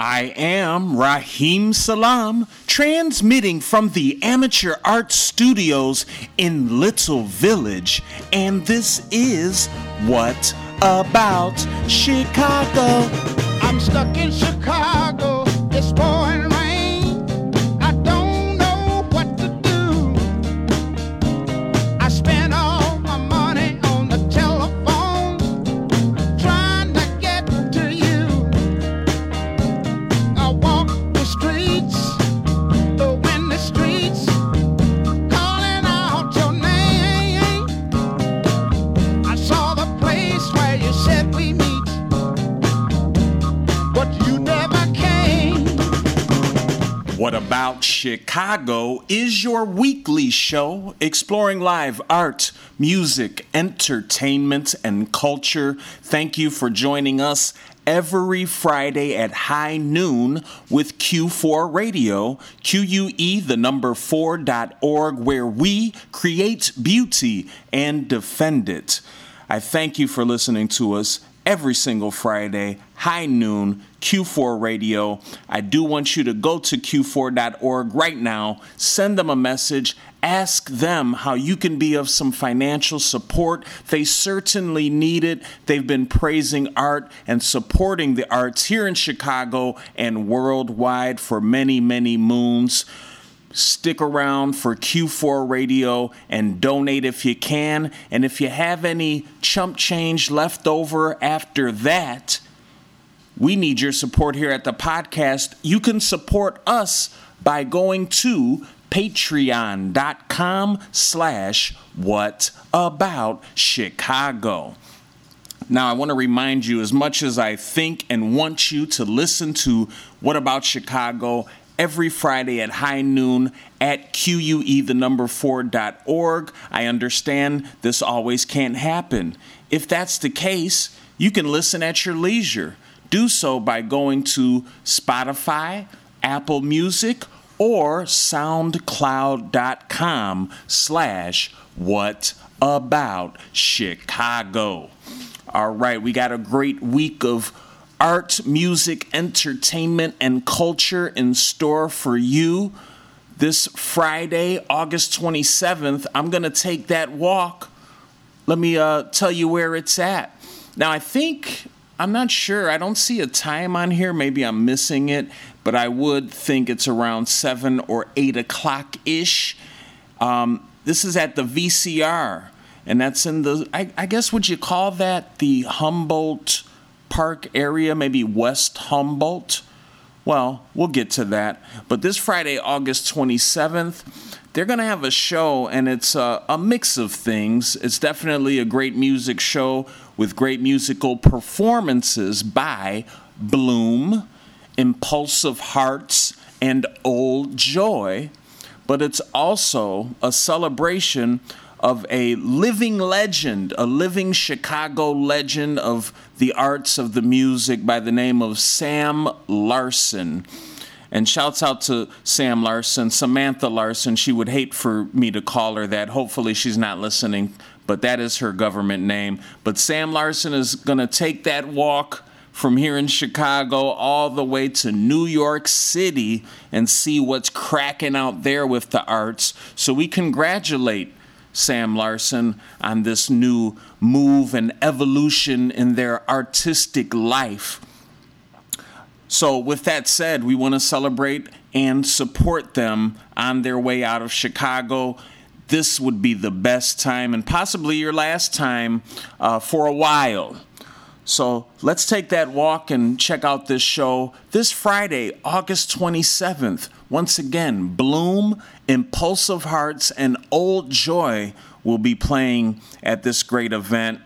I am Raheem Salam, transmitting from the Amateur Art Studios in Little Village, and this is What About Chicago? I'm stuck in Chicago. It's pouring About Chicago is your weekly show exploring live art, music, entertainment, and culture. Thank you for joining us every Friday at high noon with Q4 Radio, QUE, the number 4.org, where we create beauty and defend it. I thank you for listening to us every single Friday, high noon, Q4 Radio. I do want you to go to q4.org right now, send them a message, ask them how you can be of some financial support. They certainly need it. They've been praising art and supporting the arts here in Chicago and worldwide for many, many moons stick around for Q4 Radio and donate if you can. And if you have any chump change left over after that, we need your support here at the podcast. You can support us by going to patreon.com slash what about Chicago. Now, I want to remind you as much as I think and want you to listen to What About Chicago every Friday at high noon at QUE, the number 4.org. I understand this always can't happen. If that's the case, you can listen at your leisure. Do so by going to Spotify, Apple Music, or soundcloud.com slash what about Chicago. All right, we got a great week of art, music, entertainment, and culture in store for you. This Friday, August 27th, I'm going to take that walk. Let me uh, tell you where it's at. Now, I think, I'm not sure, I don't see a time on here. Maybe I'm missing it, but I would think it's around 7 or 8 o'clock ish. Um, this is at the VCR, and that's in the, I, I guess, would you call that the Humboldt Park area, maybe West Humboldt? Well, we'll get to that. But this Friday, August 27th, they're going to have a show, and it's a, a, mix of things. It's definitely a great music show with great musical performances by Bloom, Impulsive Hearts, and Old Joy. But it's also a celebration of a living legend, a living Chicago legend of the arts of the music by the name of Sam Larson. And shouts out to Sam Larson, Samantha Larson. She would hate for me to call her that. Hopefully, she's not listening, but that is her government name. But Sam Larson is going to take that walk from here in Chicago all the way to New York City and see what's cracking out there with the arts. So we congratulate Sam Larson on this new move and evolution in their artistic life. So, with that said, we want to celebrate and support them on their way out of Chicago. This would be the best time and possibly your last time uh, for a while. So let's take that walk and check out this show this Friday, August 27th. Once again, Bloom, Impulsive Hearts, and Old Joy will be playing at this great event.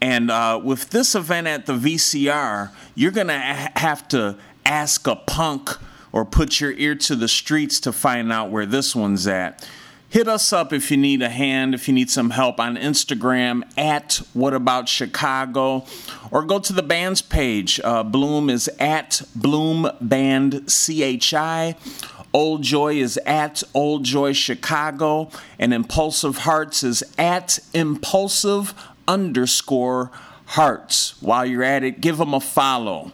And uh, with this event at the VCR, you're going to ha- have to ask a punk or put your ear to the streets to find out where this one's at. Hit us up if you need a hand, if you need some help on Instagram at What About Chicago, or go to the band's page. Uh, Bloom is at Bloom Band CHI. Old Joy is at Old Joy Chicago, and Impulsive Hearts is at Impulsive underscore Hearts. While you're at it, give them a follow.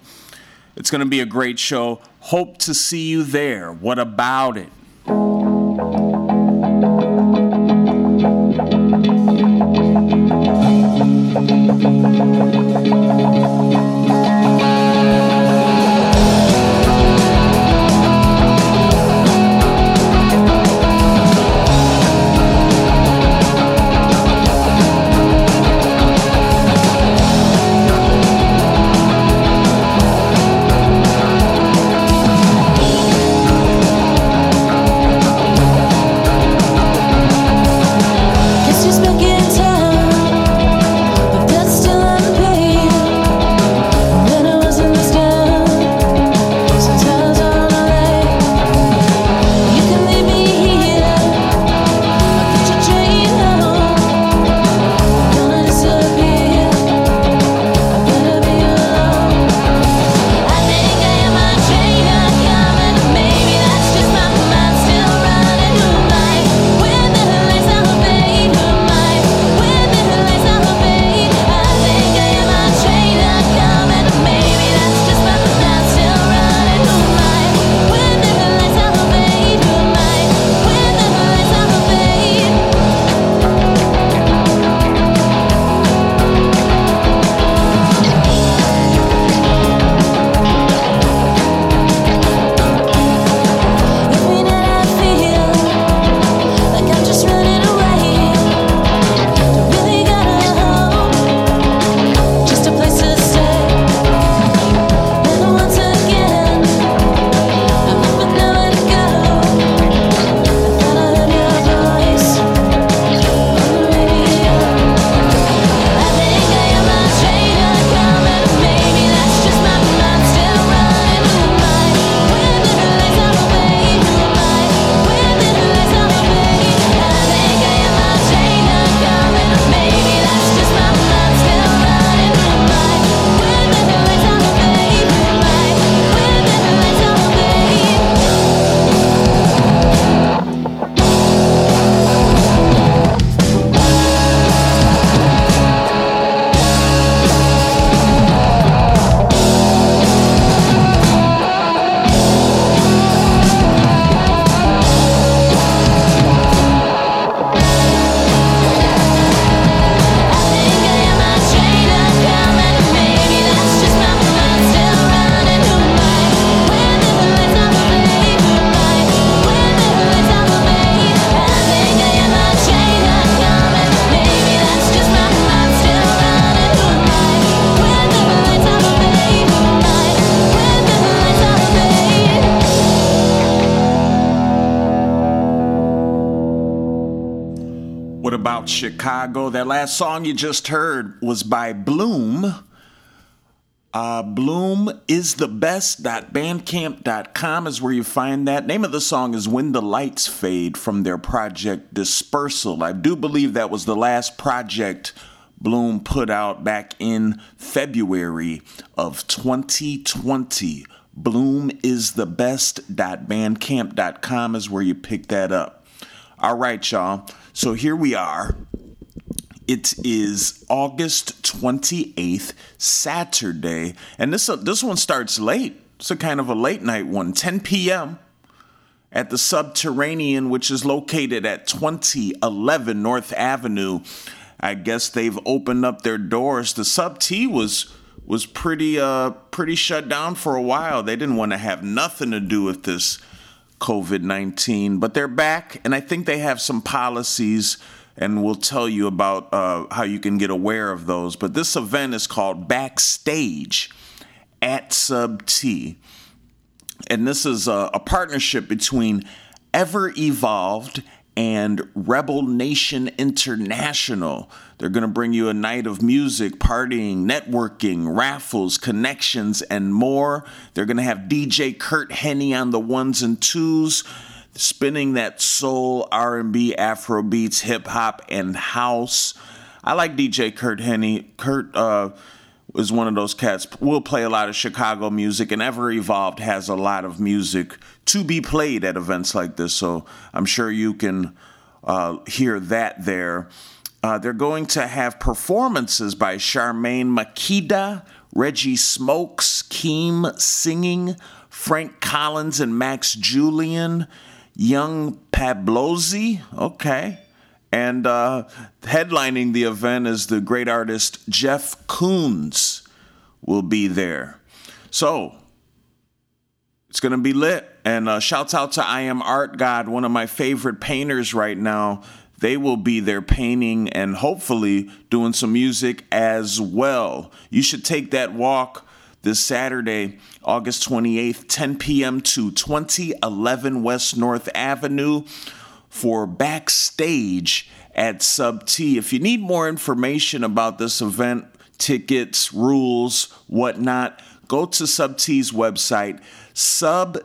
It's going to be a great show. Hope to see you there. What about it? Chicago? That last song you just heard was by Bloom. Uh, Bloom is the best.bandcamp.com is where you find that. Name of the song is When the Lights Fade from their project Dispersal. I do believe that was the last project Bloom put out back in February of 2020. Bloom is the best.bandcamp.com is where you pick that up. All right, y'all. So here we are. It is August 28th, Saturday, and this uh, this one starts late. It's a kind of a late night one, 10 p.m. at the Subterranean, which is located at 2011 North Avenue. I guess they've opened up their doors. The Sub T was was pretty uh pretty shut down for a while. They didn't want to have nothing to do with this COVID 19, but they're back, and I think they have some policies, and we'll tell you about uh, how you can get aware of those. But this event is called Backstage at Sub T, and this is a, a partnership between Ever Evolved and Rebel Nation International. They're going to bring you a night of music, partying, networking, raffles, connections, and more. They're going to have DJ Kurt Henny on the ones and twos, spinning that soul, R&B, Afro beats, hip hop, and house. I like DJ Kurt Henny. Kurt uh, is one of those cats. We'll play a lot of Chicago music, and Ever Evolved has a lot of music to be played at events like this. So I'm sure you can uh, hear that there. Uh, they're going to have performances by Charmaine Makida, Reggie Smokez, Keem singing, Frank Collins and Max Julian, Young Pablosi, okay. And uh, headlining the event is the great artist Jeff Koonz will be there. So it's gonna be lit. And uh, shouts out to I Am Art God, one of my favorite painters right now. They will be there painting and hopefully doing some music as well. You should take that walk this Saturday, August 28th, 10 p.m. to 2011 West North Avenue for backstage at Sub T. If you need more information about this event, tickets, rules, whatnot, go to Sub T's website, subt.net.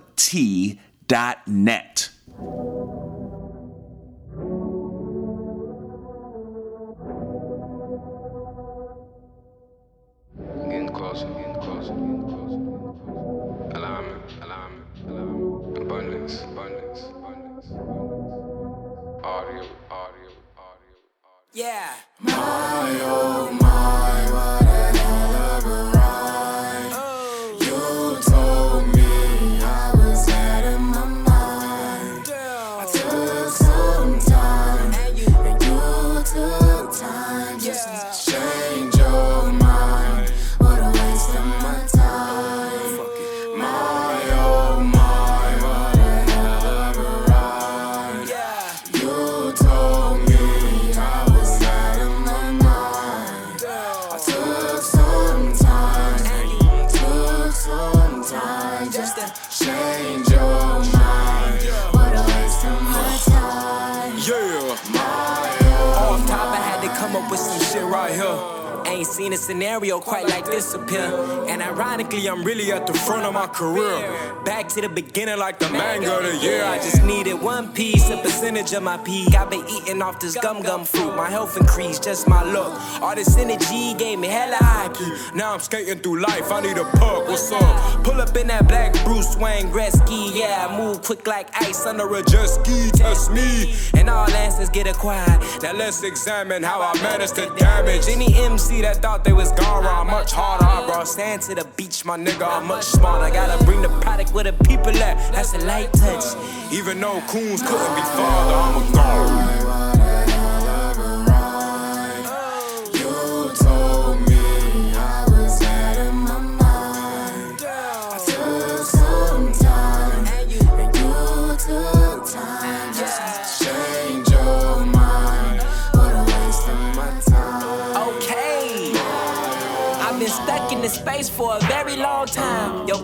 Yeah. And ironically, I'm really at the front of my career. Back to the beginning, like the mango of the year. I just needed one piece, a percentage of my peak. I've been eating off this gum gum fruit. My health increased, just my look. All this energy gave me hella hockey. Now I'm skating through life, I need a puck. What's up? Pull up in that black Bruce Wayne Gretzky. Yeah, I move quick like ice under a jet ski. Test me, and all answers get acquired. Now let's examine how I managed to damage any MC that thought they was gone wrong. Much harder, I brought sand to the beach, my nigga. I'm much smarter. Gotta bring the product where the people at. That's a light touch. Even though Coons couldn't be farther, I'm a gone.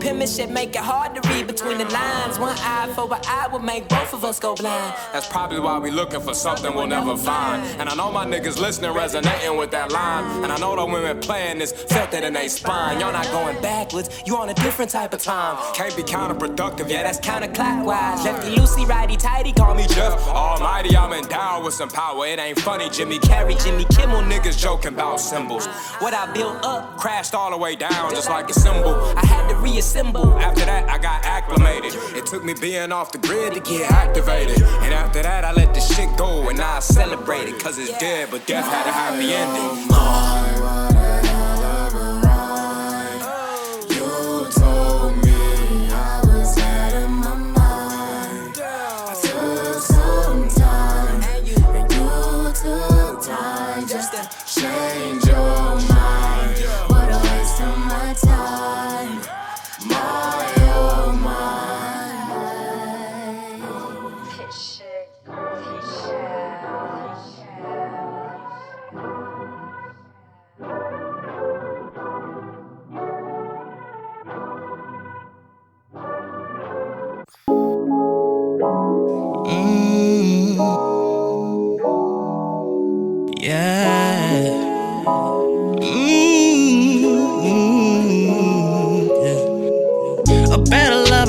Penmanship make it hard to read between the lines. One eye for an eye would make both of us go blind. That's probably why we looking for something we'll never find. And I know my niggas listening resonating with that line. And I know the women playing this felt it in their spine. You're not going backwards, you on a different type of time. Can't be counterproductive, yeah, that's counterclockwise. Lefty loosey, righty tighty, call me Jeff Almighty. I'm endowed with some power. It ain't funny, Jimmy Carrey, Jimmy Kimmel niggas joking about symbols. What I built up crashed all the way down, just like a symbol. I had to reassemble. After that, I got acclimated. It took me being off the grid to get activated. And after that, I let the shit go and I celebrate it. Cause it's dead, but death had a happy ending. Oh yeah.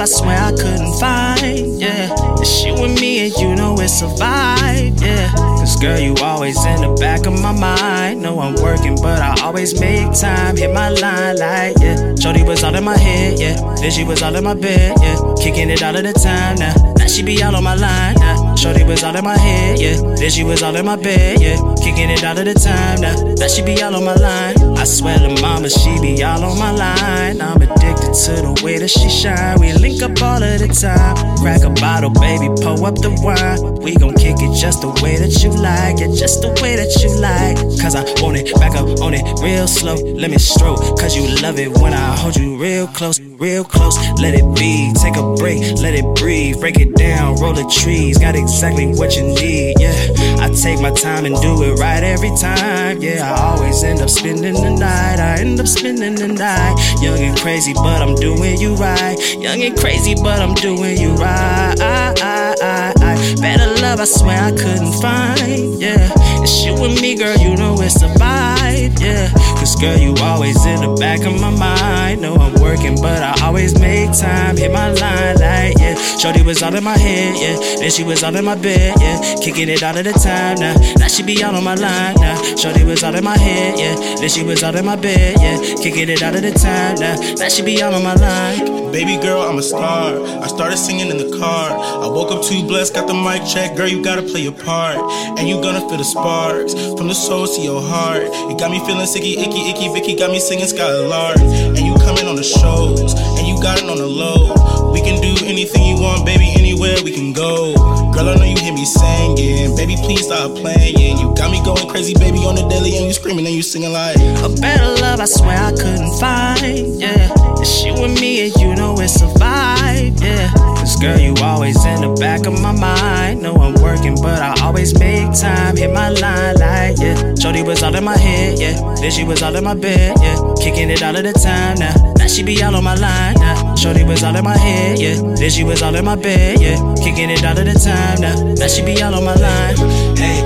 Swear I couldn't find. Yeah. It's you and me, and you know it's a vibe, yeah. Cause girl, you always in the back of my mind. Know I'm working, but I always make time. Hit my line like, yeah. Shorty was all in my head, yeah. Then she was all in my bed, yeah. Kicking it all of the time now. Now she be all on my line now. Shorty was all in my head, yeah. Then she was all in my bed, yeah. Kicking it all of the time now. Now she be all on my line. I swear to mama, she be all on my line. I'm addicted to the way that she shine. We link up all of the time. Crack a bottle, baby, pour up the wine. We gon' kick it just the way that you like it, just the way that you like. Cause I want it, back up on it real slow. Let me stroke, cause you love it when I hold you real close, real close. Let it be, take a break, let it breathe. Break it down, roll the trees. Got exactly what you need, yeah. I take my time and do it right every time, yeah. I always end up spending the night, I end up spending the night. Young and crazy, but I'm doing you right. Young and crazy, but I'm doing you right. Better love, I swear I couldn't find, yeah. It's you and me, girl, you know it's a vibe, yeah. Cause girl, you always in the back of my mind. Know I'm working, but I always make time. Hit my line like, yeah. Shorty was all in my head, yeah. Then she was all in my bed, yeah. Kicking it all of the time now. Now she be all on my line now. Shorty was all in my head, yeah. Then she was all in my bed, yeah. Kicking it out of the time now. Now she be all on my line. Baby girl, I'm a star. I started singing in the car. I woke up too blessed, got the mic check. Girl, you gotta play your part. And you gonna feel the sparks from the soul to your heart. You got me feeling sicky, icky, icky, Vicky. Got me singing Skylar. And you coming on the shows. And you got it on the low. We can do anything you want, baby, anywhere we can go. Girl, I know you hear me singing. Baby, please stop playing. You got me going crazy, baby, on the daily. And you screaming and you singing like. A better love, I swear I couldn't find, yeah. It's you and me, and you know it's a vibe, yeah. Girl, you always in the back of my mind. Know I'm working, but I always make time. Hit my line like, yeah. Shorty was all in my head, yeah. Then she was all in my bed, yeah. Kicking it all of the time now. Now she be all on my line now. Shorty was all in my head, yeah. Then she was all in my bed, yeah. Kicking it all of the time now. Now she be all on my line. Hey,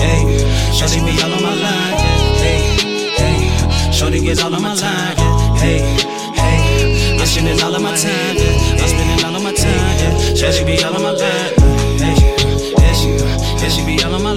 hey. Shorty be all on my line, yeah. Hey, hey. Shorty gets all on my line, yeah. Hey, hey. I'm spending all of my time, yeah. Yeah. Shorty be all on my line, yeah. Hey, yeah, she, yeah, she be all on my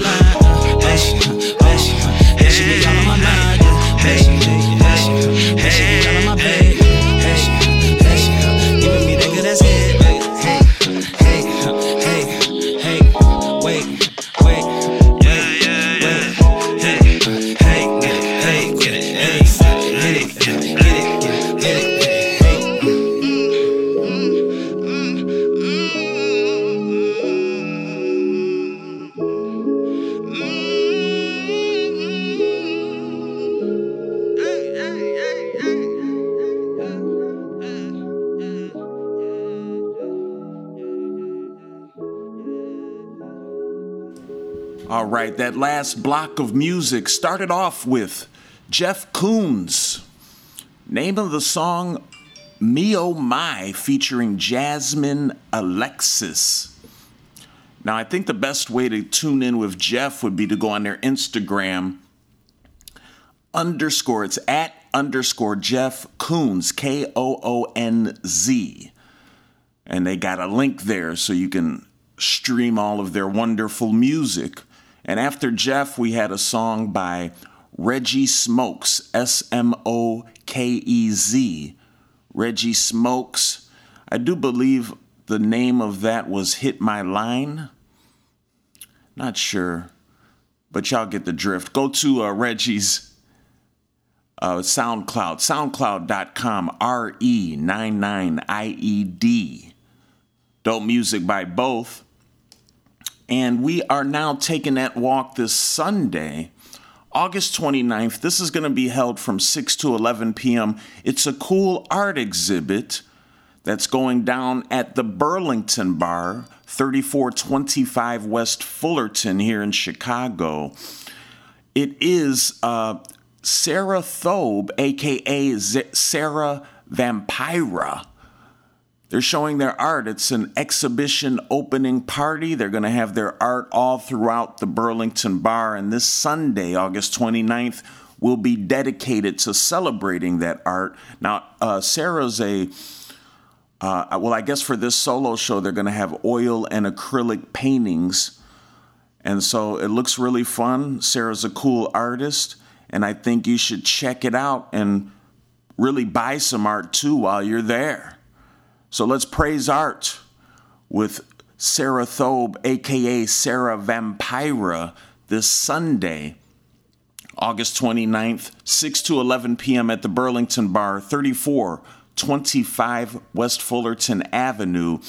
last block of music started off with Jeff Koonz. Name of the song Me Oh My featuring Jasmine Alexis. Now, I think the best way to tune in with Jeff would be to go on their Instagram underscore, it's at underscore Jeff Koonz, K O O N Z. And they got a link there so you can stream all of their wonderful music. And after Jeff, we had a song by Reggie Smokez, S M O K E Z. Reggie Smokez. I do believe the name of that was Hit My Line. Not sure, but y'all get the drift. Go to uh, Reggie's uh, SoundCloud, soundcloud.com, R E 99 I E D. Dope music by both. And we are now taking that walk this Sunday, August 29th. This is going to be held from 6 to 11 p.m. It's a cool art exhibit that's going down at the Burlington Bar, 3425 West Fullerton here in Chicago. It is uh, Sara Thobe, aka Z- Sarah Vampira. They're showing their art. It's an exhibition opening party. They're going to have their art all throughout the Burlington Bar. And this Sunday, August 29th, will be dedicated to celebrating that art. Now, uh, Sarah's a Uh, well, I guess for this solo show, they're going to have oil and acrylic paintings. And so it looks really fun. Sarah's a cool artist, and I think you should check it out and really buy some art too while you're there. So let's praise art with Sara Thobe, aka Sarah Vampira, this Sunday, August 29th, 6 to 11 p.m. at the Burlington Bar, 3425 West Fullerton Avenue.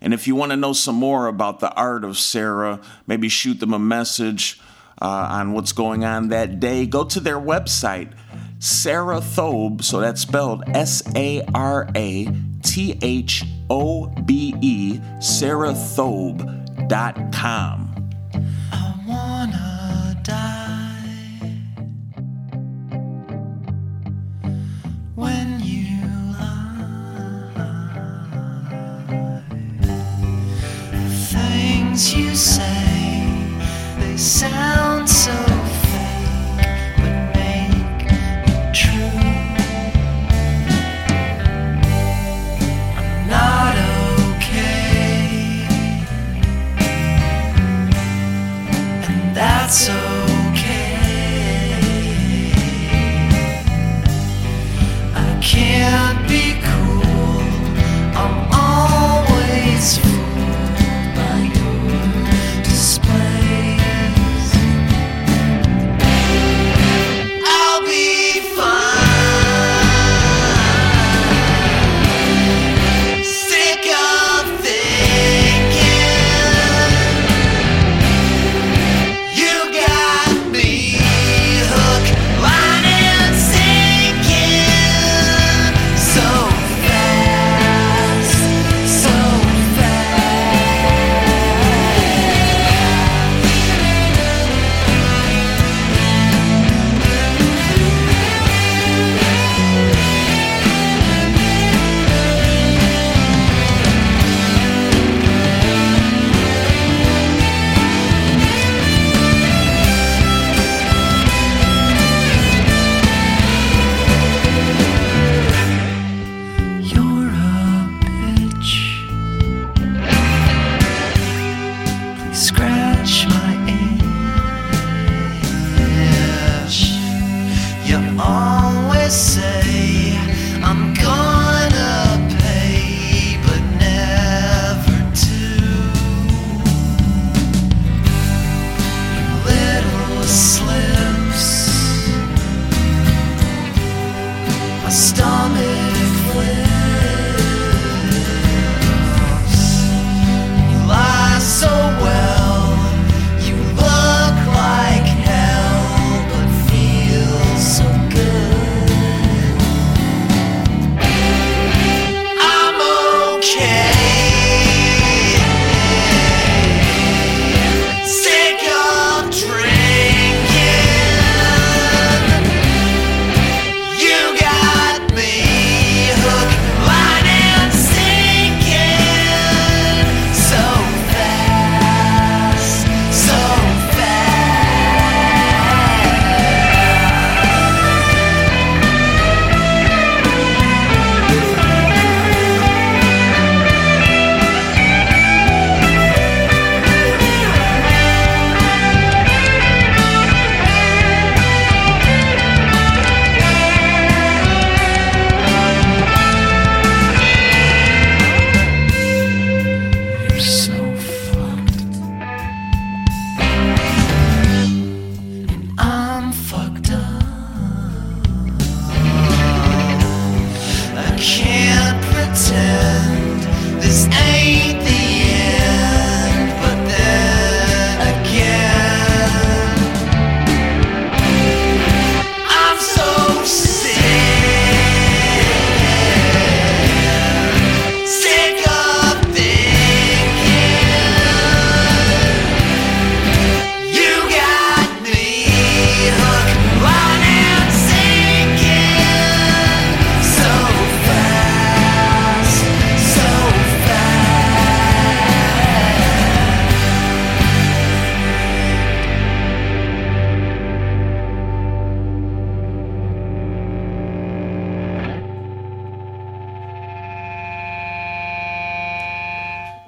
And if you want to know some more about the art of Sarah, maybe shoot them a message uh, on what's going on that day, go to their website, Sara Thobe, so that's spelled S A R A T H O B E, lie. Things you say, they sound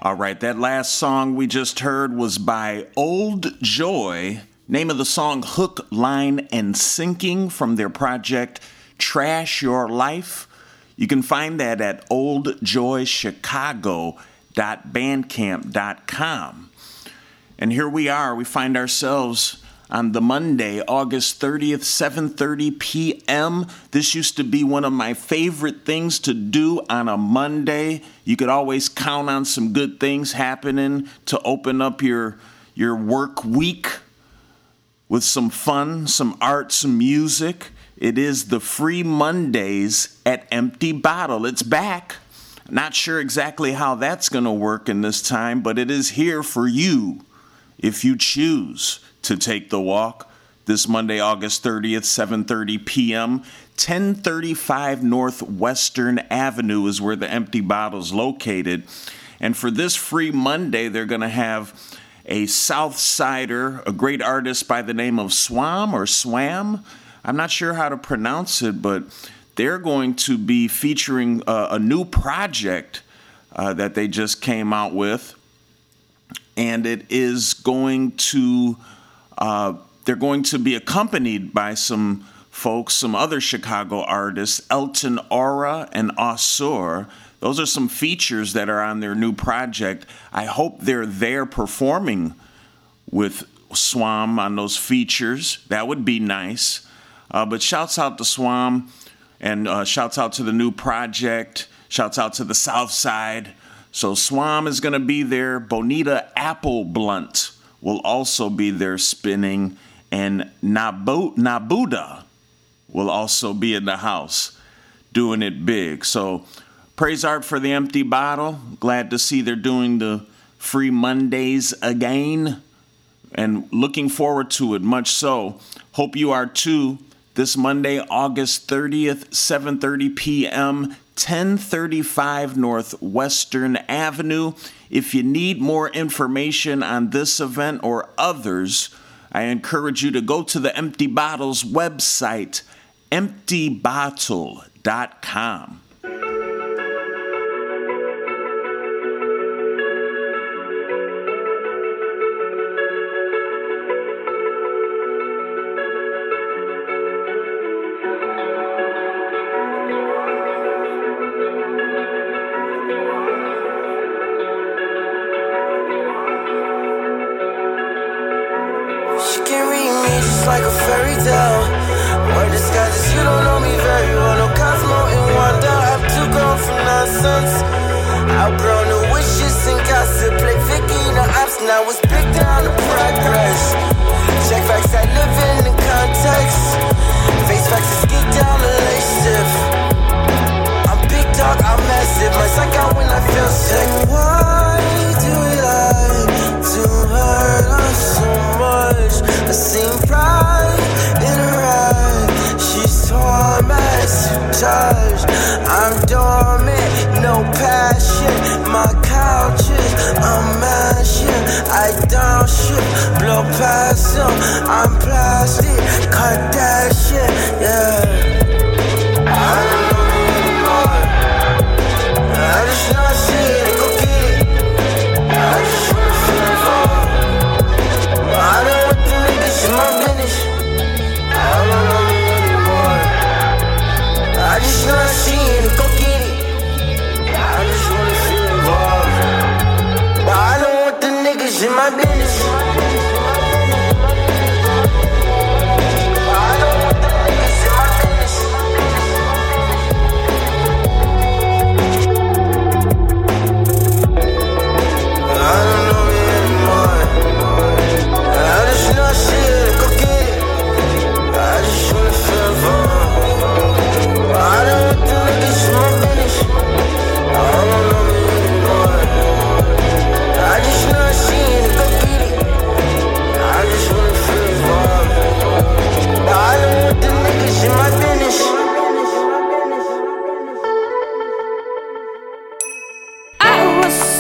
All right, that last song we just heard was by Old Joy. Name of the song Hook, Line, and Sinking from their project Trash Your Life. You can find that at oldjoychicago.bandcamp.com. And here we are, we find ourselves on the Monday, August 30th, 7:30 p.m. This used to be one of my favorite things to do on a Monday. You could always count on some good things happening to open up your your work week with some fun, some art, some music. It is the free Mondays at Empty Bottle. It's back. Not sure exactly how that's going to work in this time, but it is here for you if you choose to take the walk this Monday, August 30th, 7:30 p.m. 1035 Northwestern Avenue is where the Empty Bottle is located. And for this free Monday, they're going to have a South Sider, a great artist by the name of Swam or Swam. I'm not sure how to pronounce it, but they're going to be featuring a, a new project uh, that they just came out with. And it is going to, uh, they're going to be accompanied by some folks, some other Chicago artists, Elton Aura and Osur. Those are some features that are on their new project. I hope they're there performing with Swam on those features. That would be nice. Uh, but shouts out to Swam and uh, shouts out to the new project. Shouts out to the South Side. So Swam is going to be there. Bonita Apple Blunt will also be there spinning. And Nabu- Nabuda will also be in the house doing it big. So praise art for the empty bottle. Glad to see they're doing the free Mondays again and looking forward to it much so. Hope you are too. This Monday, August 30th, 7:30 p.m., 1035 Northwestern Avenue. If you need more information on this event or others, I encourage you to go to the Empty Bottles website, emptybottle.com. massive touch. I'm dormant, no passion. My couches, I'm mashing. I down shit, blow past them. I'm plastic, Kardashian, yeah. The niggas in my business. But I don't want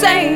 I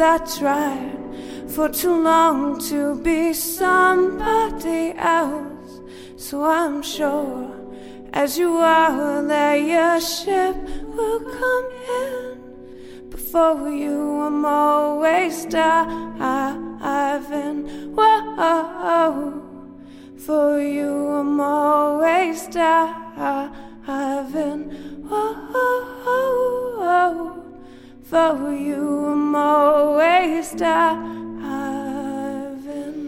I tried for too long to be somebody else. So I'm sure as you are that your ship will come in. Before you, I'm always diving. Whoa, for you, I'm always diving. Whoa, you, I'm always diving.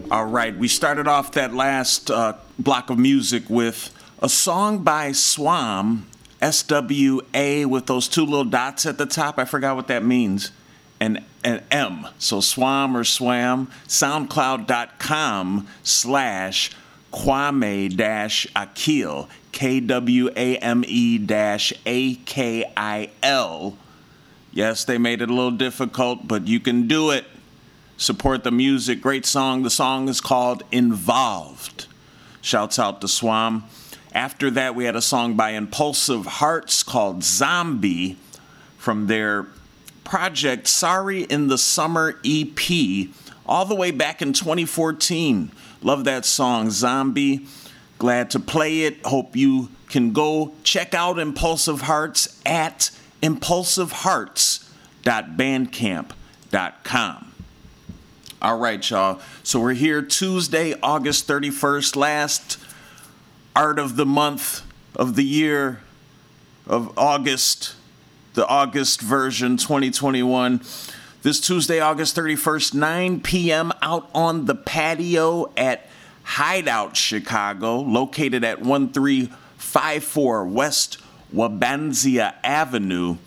All right, we started off that last uh, block of music with a song by Swam, S W A, with those two little dots at the top. I forgot what that means. And an M. So Swam or Swam, soundcloud.com slash Kwame dash Akil, K W A M E dash A K I L. Yes, they made it a little difficult, but you can do it. Support the music. Great song. The song is called Involved. Shouts out to Swam. After that, we had a song by Impulsive Hearts called Zombie from their project Sorry in the Summer EP, all the way back in 2014. Love that song, Zombie. Glad to play it. Hope you can go check out Impulsive Hearts at impulsivehearts.bandcamp.com. All right, y'all. So we're here Tuesday, August 31st, last art of the month of the year of August, the August version 2021. This Tuesday, August 31st, 9 p.m., out on the patio at Hideout Chicago, located at 1354 West Wabansia Avenue.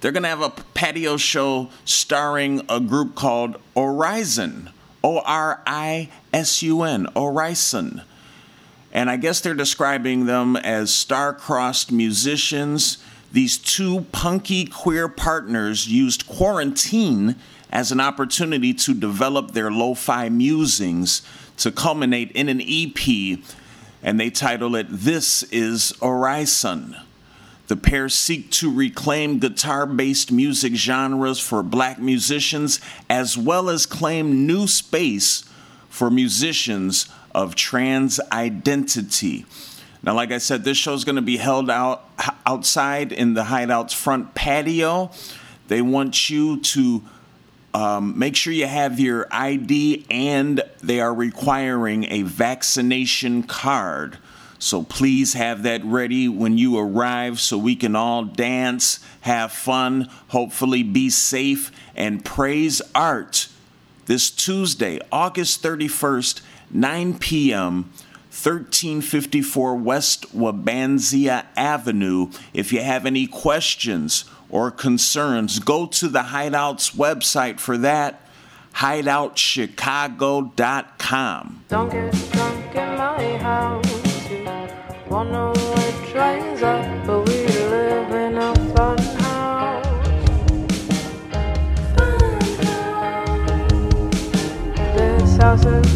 They're going to have a patio show starring a group called Horizon. O R I S U N. Horizon. And I guess they're describing them as star-crossed musicians. These two punky queer partners used quarantine as an opportunity to develop their lo-fi musings to culminate in an EP, and they title it This is Orisun. The pair seek to reclaim guitar based music genres for black musicians as well as claim new space for musicians of trans identity. Now, like I said, this show is going to be held out outside in the Hideout's front patio. They want you to um, make sure you have your ID and they are requiring a vaccination card. So please have that ready when you arrive so we can all dance, have fun, hopefully be safe, and praise art this Tuesday, August 31st, 9 p.m. 1354 West Wabansia Avenue. If you have any questions or concerns, go to the Hideout's website for that, hideoutchicago.com. Don't get drunk in my house. You know up, but we live in a fun house. This house is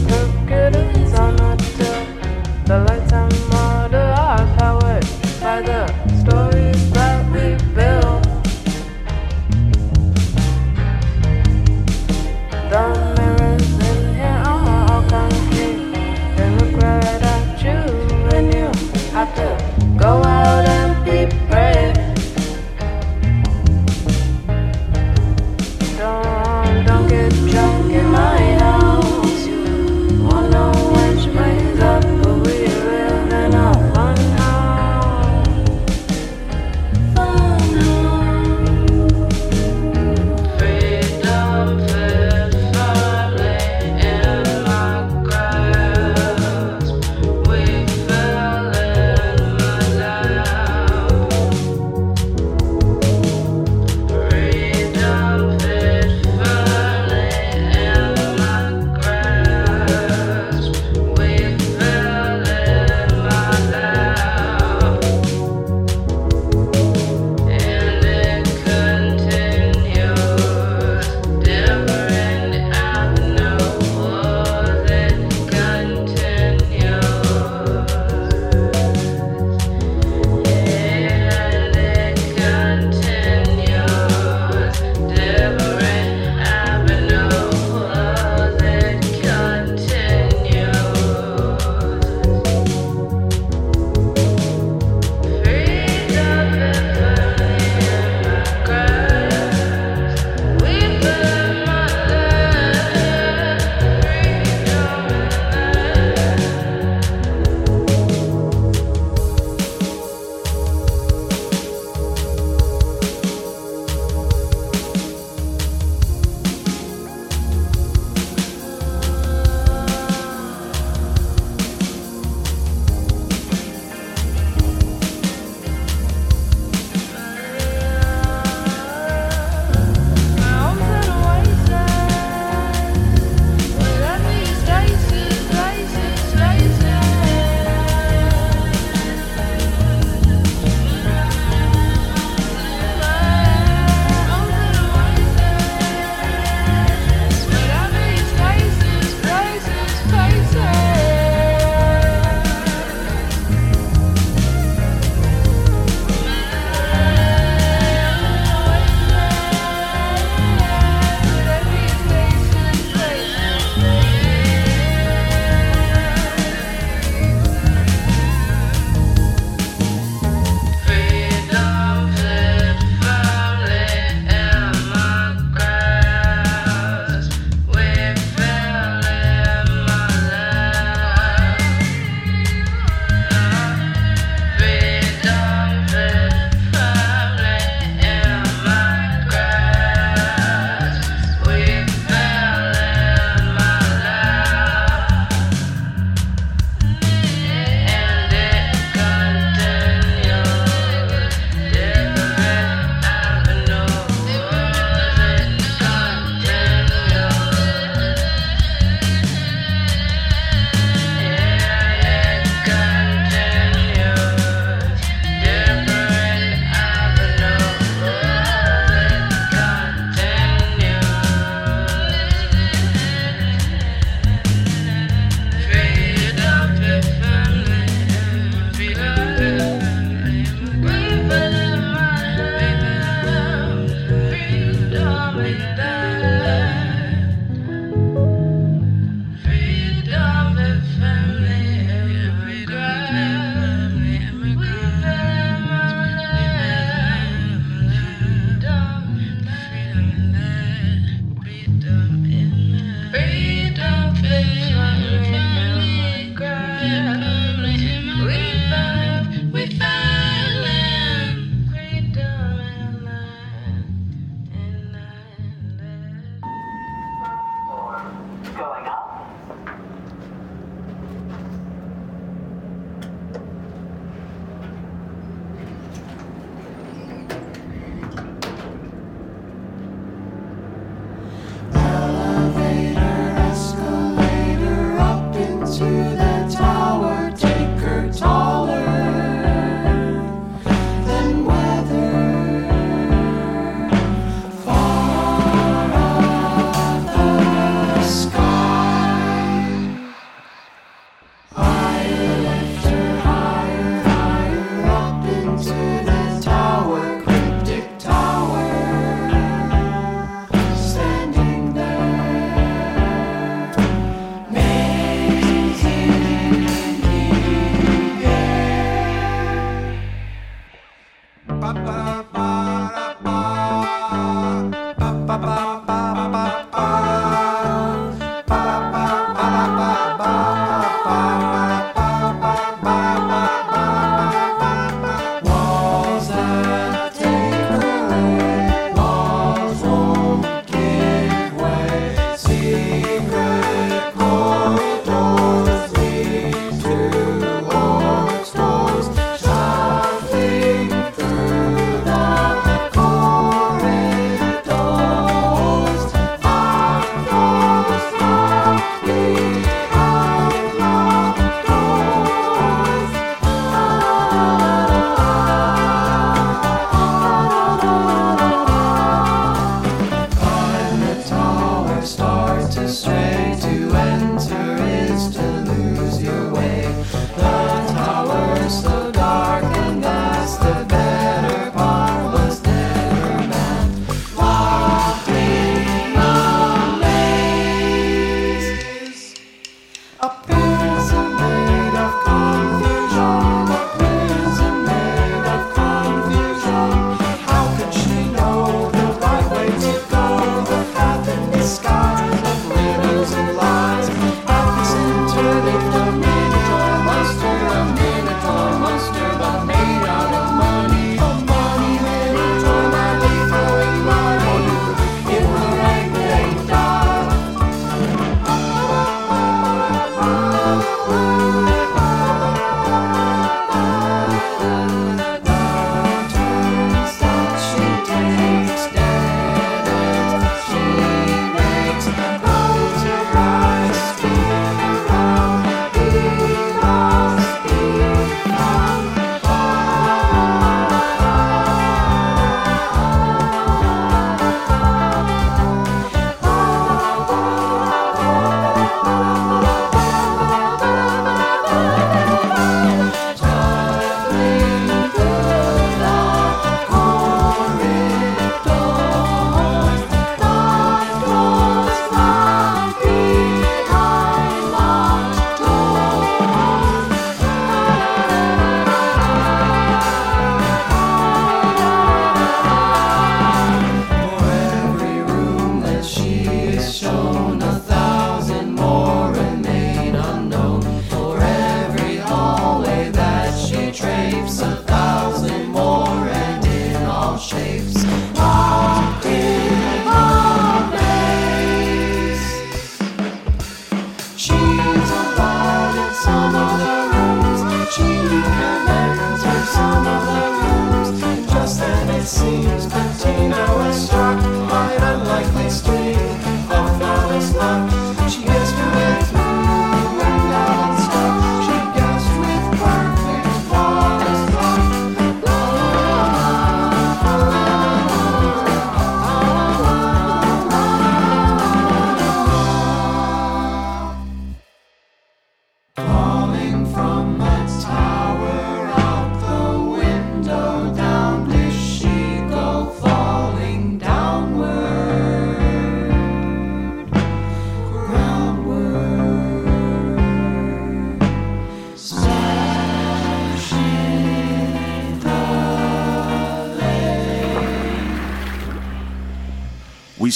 strength.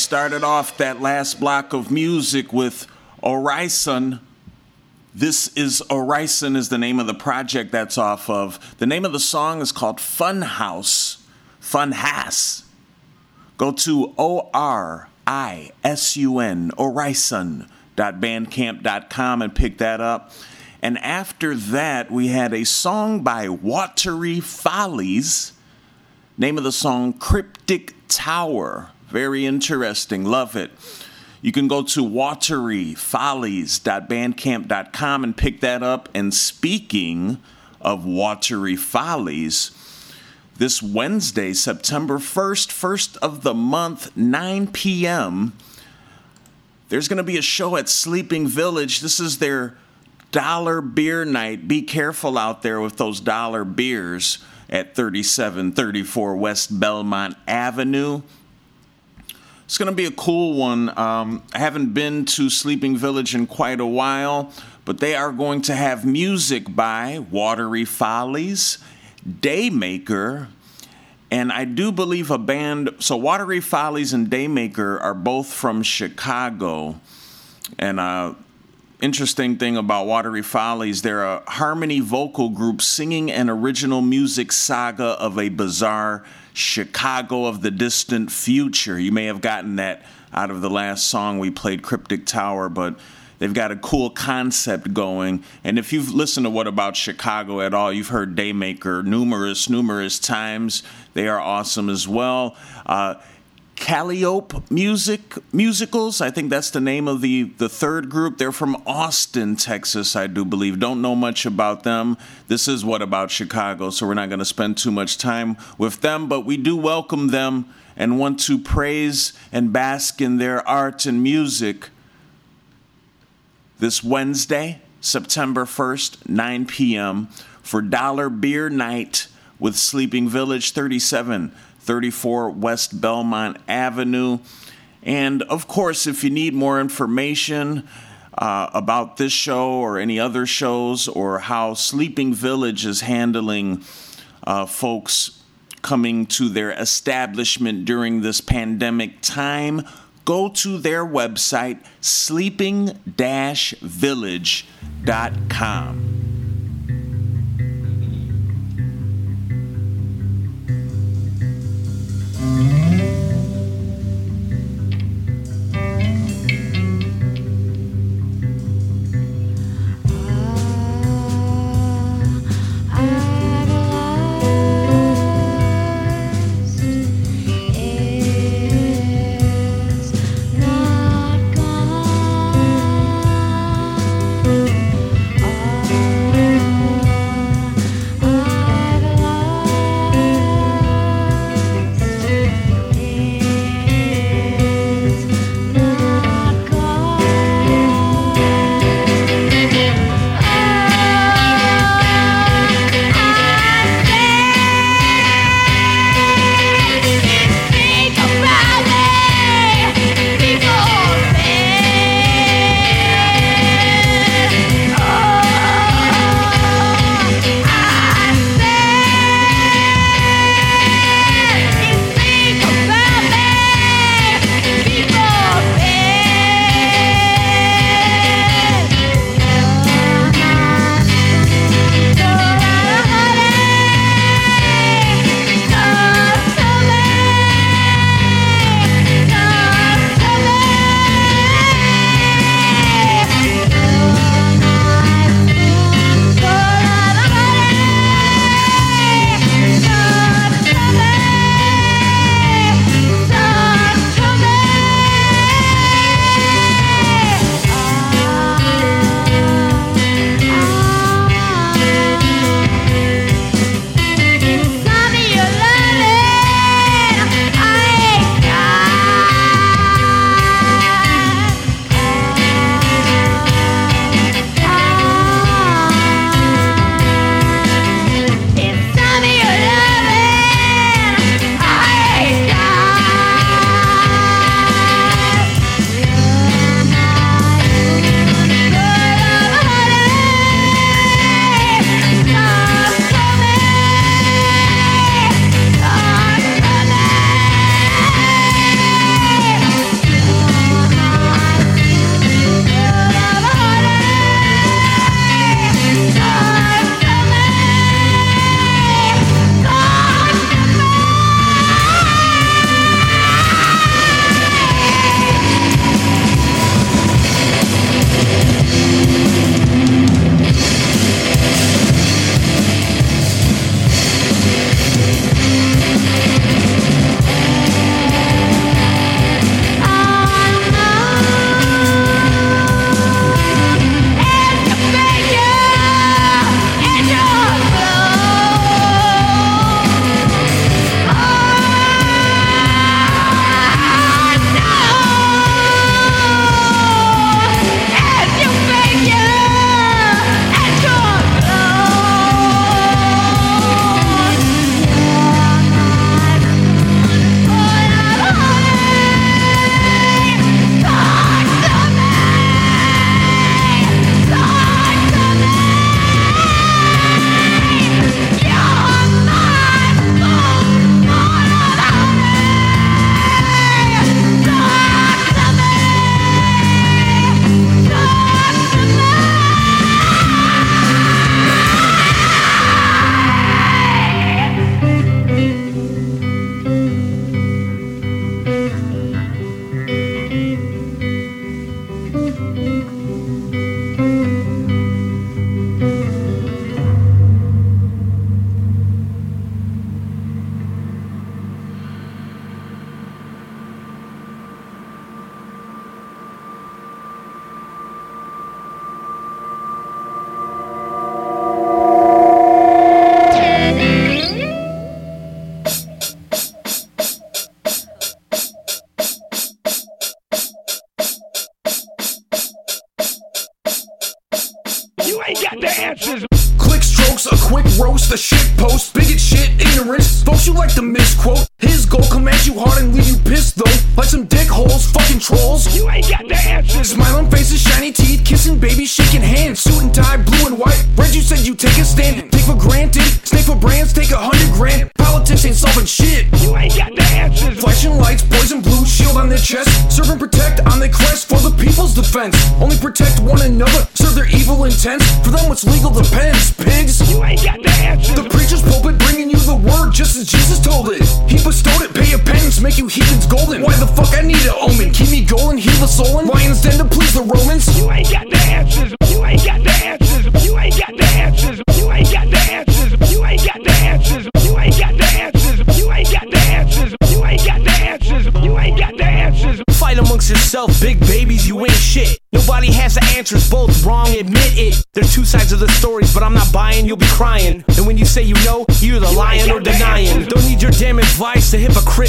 Started off that last block of music with Orisun. This is Orisun is the name of the project that's off of. The name of the song is called Fun House. Fun Hass. Go to O R I S U N, orison.bandcamp.com and pick that up. And after that, we had a song by Watery Follies. Name of the song Cryptic Tower. Very interesting. Love it. You can go to wateryfollies.bandcamp.com and pick that up. And speaking of Watery Follies, this Wednesday, September 1st, first of the month, 9 p.m., there's going to be a show at Sleeping Village. This is their dollar beer night. Be careful out there with those dollar beers at 3734 West Belmont Avenue. It's going to be a cool one. Um, I haven't been to Sleeping Village in quite a while, but they are going to have music by Watery Follies, Daymaker, and I do believe a band. So, Watery Follies and Daymaker are both from Chicago. And uh, interesting thing about Watery Follies, they're a harmony vocal group singing an original music saga of a bizarre Chicago of the distant future. You may have gotten that out of the last song we played, Cryptic Tower, but they've got a cool concept going. And if you've listened to What About Chicago at all, you've heard Daymaker numerous, numerous times. They are awesome as well. Uh, Calliope Music Musicals. I think that's the name of the the third group. They're from Austin, Texas, I do believe. Don't know much about them. This is what about Chicago, so we're not going to spend too much time with them, but we do welcome them and want to praise and bask in their art and music this Wednesday, September 1st, 9 p.m. for Dollar Beer Night with Sleeping Village 37 34 West Belmont Avenue. And of course, if you need more information uh, about this show or any other shows or how Sleeping Village is handling uh, folks coming to their establishment during this pandemic time, go to their website, sleeping village.com.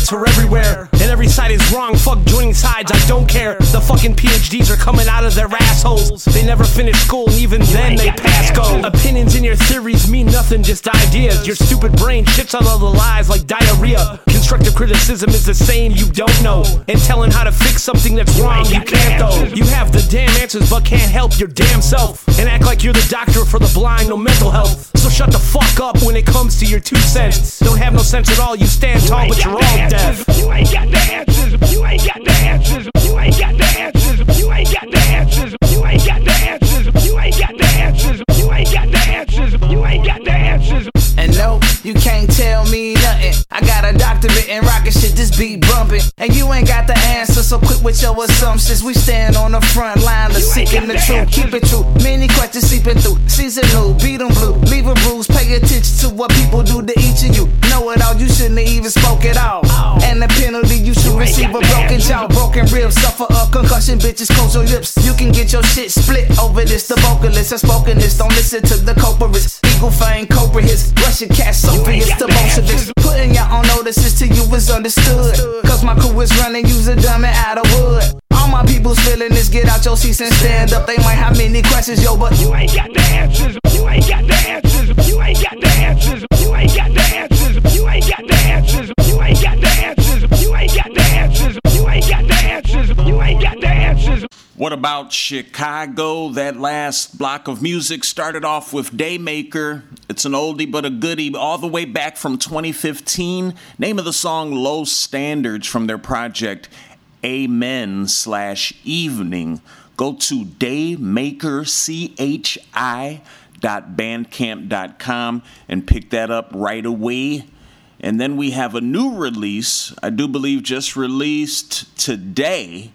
Bullets are everywhere. And every side is wrong, fuck joining sides, I don't care. The fucking PhDs are coming out of their assholes. They never finish school, and even then they pass go. Opinions in your theories mean nothing, just ideas. Your stupid brain shits on all the lies like diarrhea. Constructive criticism is the same, you don't know. And telling how to fix something that's wrong, you can't though. You have the damn answers, but can't help your damn self. And act like you're the doctor for the blind, no mental health. So shut the fuck up when it comes to your two cents. Don't have no sense at all, you stand tall, but you're all deaf. You ain't got the answers. You ain't got the answers. You ain't got the answers. You ain't you can't tell me nothing. I got a doctorate in rocket shit, this beat bumping. And you ain't got the answer, so quit with your assumptions. We stand on the front line of seeking the truth. Keep it true. Many questions seeping through. Seasonal, beat them blue. Leave a bruise. Pay attention to what people do to each of you. Know it all, you shouldn't have even spoke at all. And the penalty, you should receive a broken jaw, broken ribs, suffer a concussion. Bitches, close your lips. You can get your shit split over this. The vocalist has spoken this. Don't listen to the culprits. Eagle fang, cobra hits. Russian cat, Soviets, the Bolsheviks. Putting y'all on notices till you was understood. Cause my crew is running, use a dummy out of wood. All my people's feeling this, get out your seats and stand up. They might have many questions, yo, but you ain't got the answers. You ain't got the answers. You ain't got the answers. You ain't got the answers. You ain't got the answers. You ain't got the answers. You ain't got the answers. You ain't got the answers. You ain't got the answers. What about Chicago? That last block of music started off with Daymaker. It's an oldie but a goodie, all the way back from 2015. Name of the song Low Standards from their project Amen slash Evening. Go to daymakerchi.bandcamp.com and pick that up right away. And then we have a new release, I do believe just released today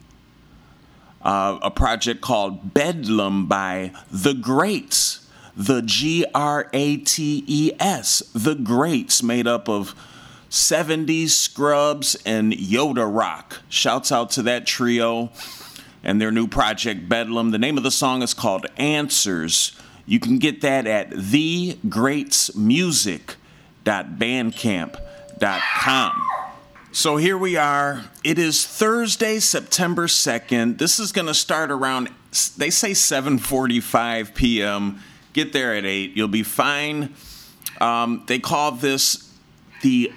uh, a project called Bedlam by The Greats. The G R A T E S. The Greats, made up of 70s Scrubs and Yoda Rock. Shouts out to that trio and their new project Bedlam. The name of the song is called Answers. You can get that at thegreatsmusic.bandcamp.com. So here we are. It is Thursday, September 2nd. This is going to start around they say 7:45 p.m. Get there at 8. You'll be fine. Um, they call this the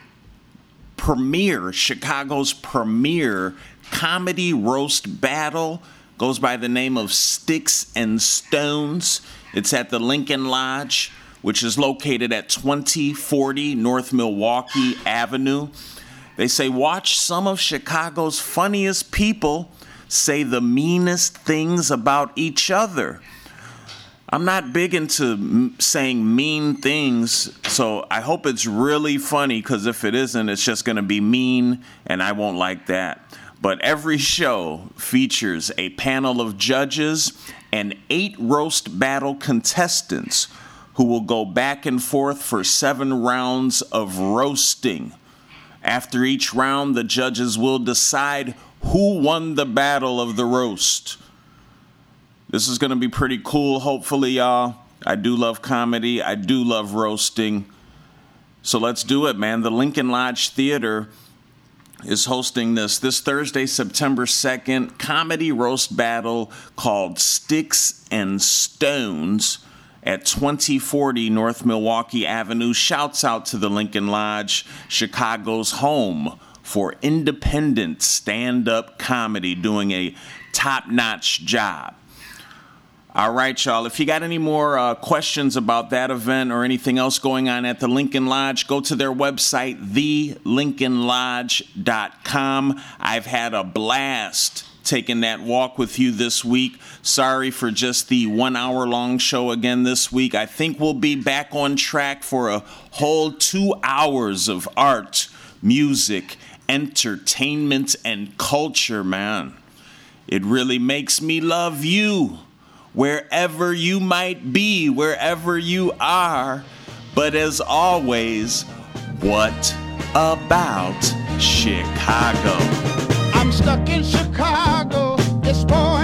premiere, Chicago's premiere comedy roast battle. Goes by the name of Sticks and Stones. It's at the Lincoln Lodge, which is located at 2040 North Milwaukee Avenue. They say, watch some of Chicago's funniest people say the meanest things about each other. I'm not big into m- saying mean things, so I hope it's really funny because if it isn't, it's just going to be mean and I won't like that. But every show features a panel of judges and eight roast battle contestants who will go back and forth for seven rounds of roasting. After each round, the judges will decide who won the battle of the roast. This is going to be pretty cool, hopefully, y'all. I do love comedy, I do love roasting. So let's do it, man. The Lincoln Lodge Theater is hosting this this Thursday, September 2nd, comedy roast battle called Sticks and Stones. At 2040 North Milwaukee Avenue. Shouts out to the Lincoln Lodge, Chicago's home for independent stand up comedy, doing a top notch job. All right, y'all. If you got any more uh, questions about that event or anything else going on at the Lincoln Lodge, go to their website, thelincolnlodge.com. I've had a blast taking that walk with you this week. Sorry for just the one hour long show again this week. I think we'll be back on track for a whole two hours of art, music, entertainment, and culture, man. It really makes me love you wherever you might be, wherever you are. But as always, what about Chicago? stuck in Chicago. It's more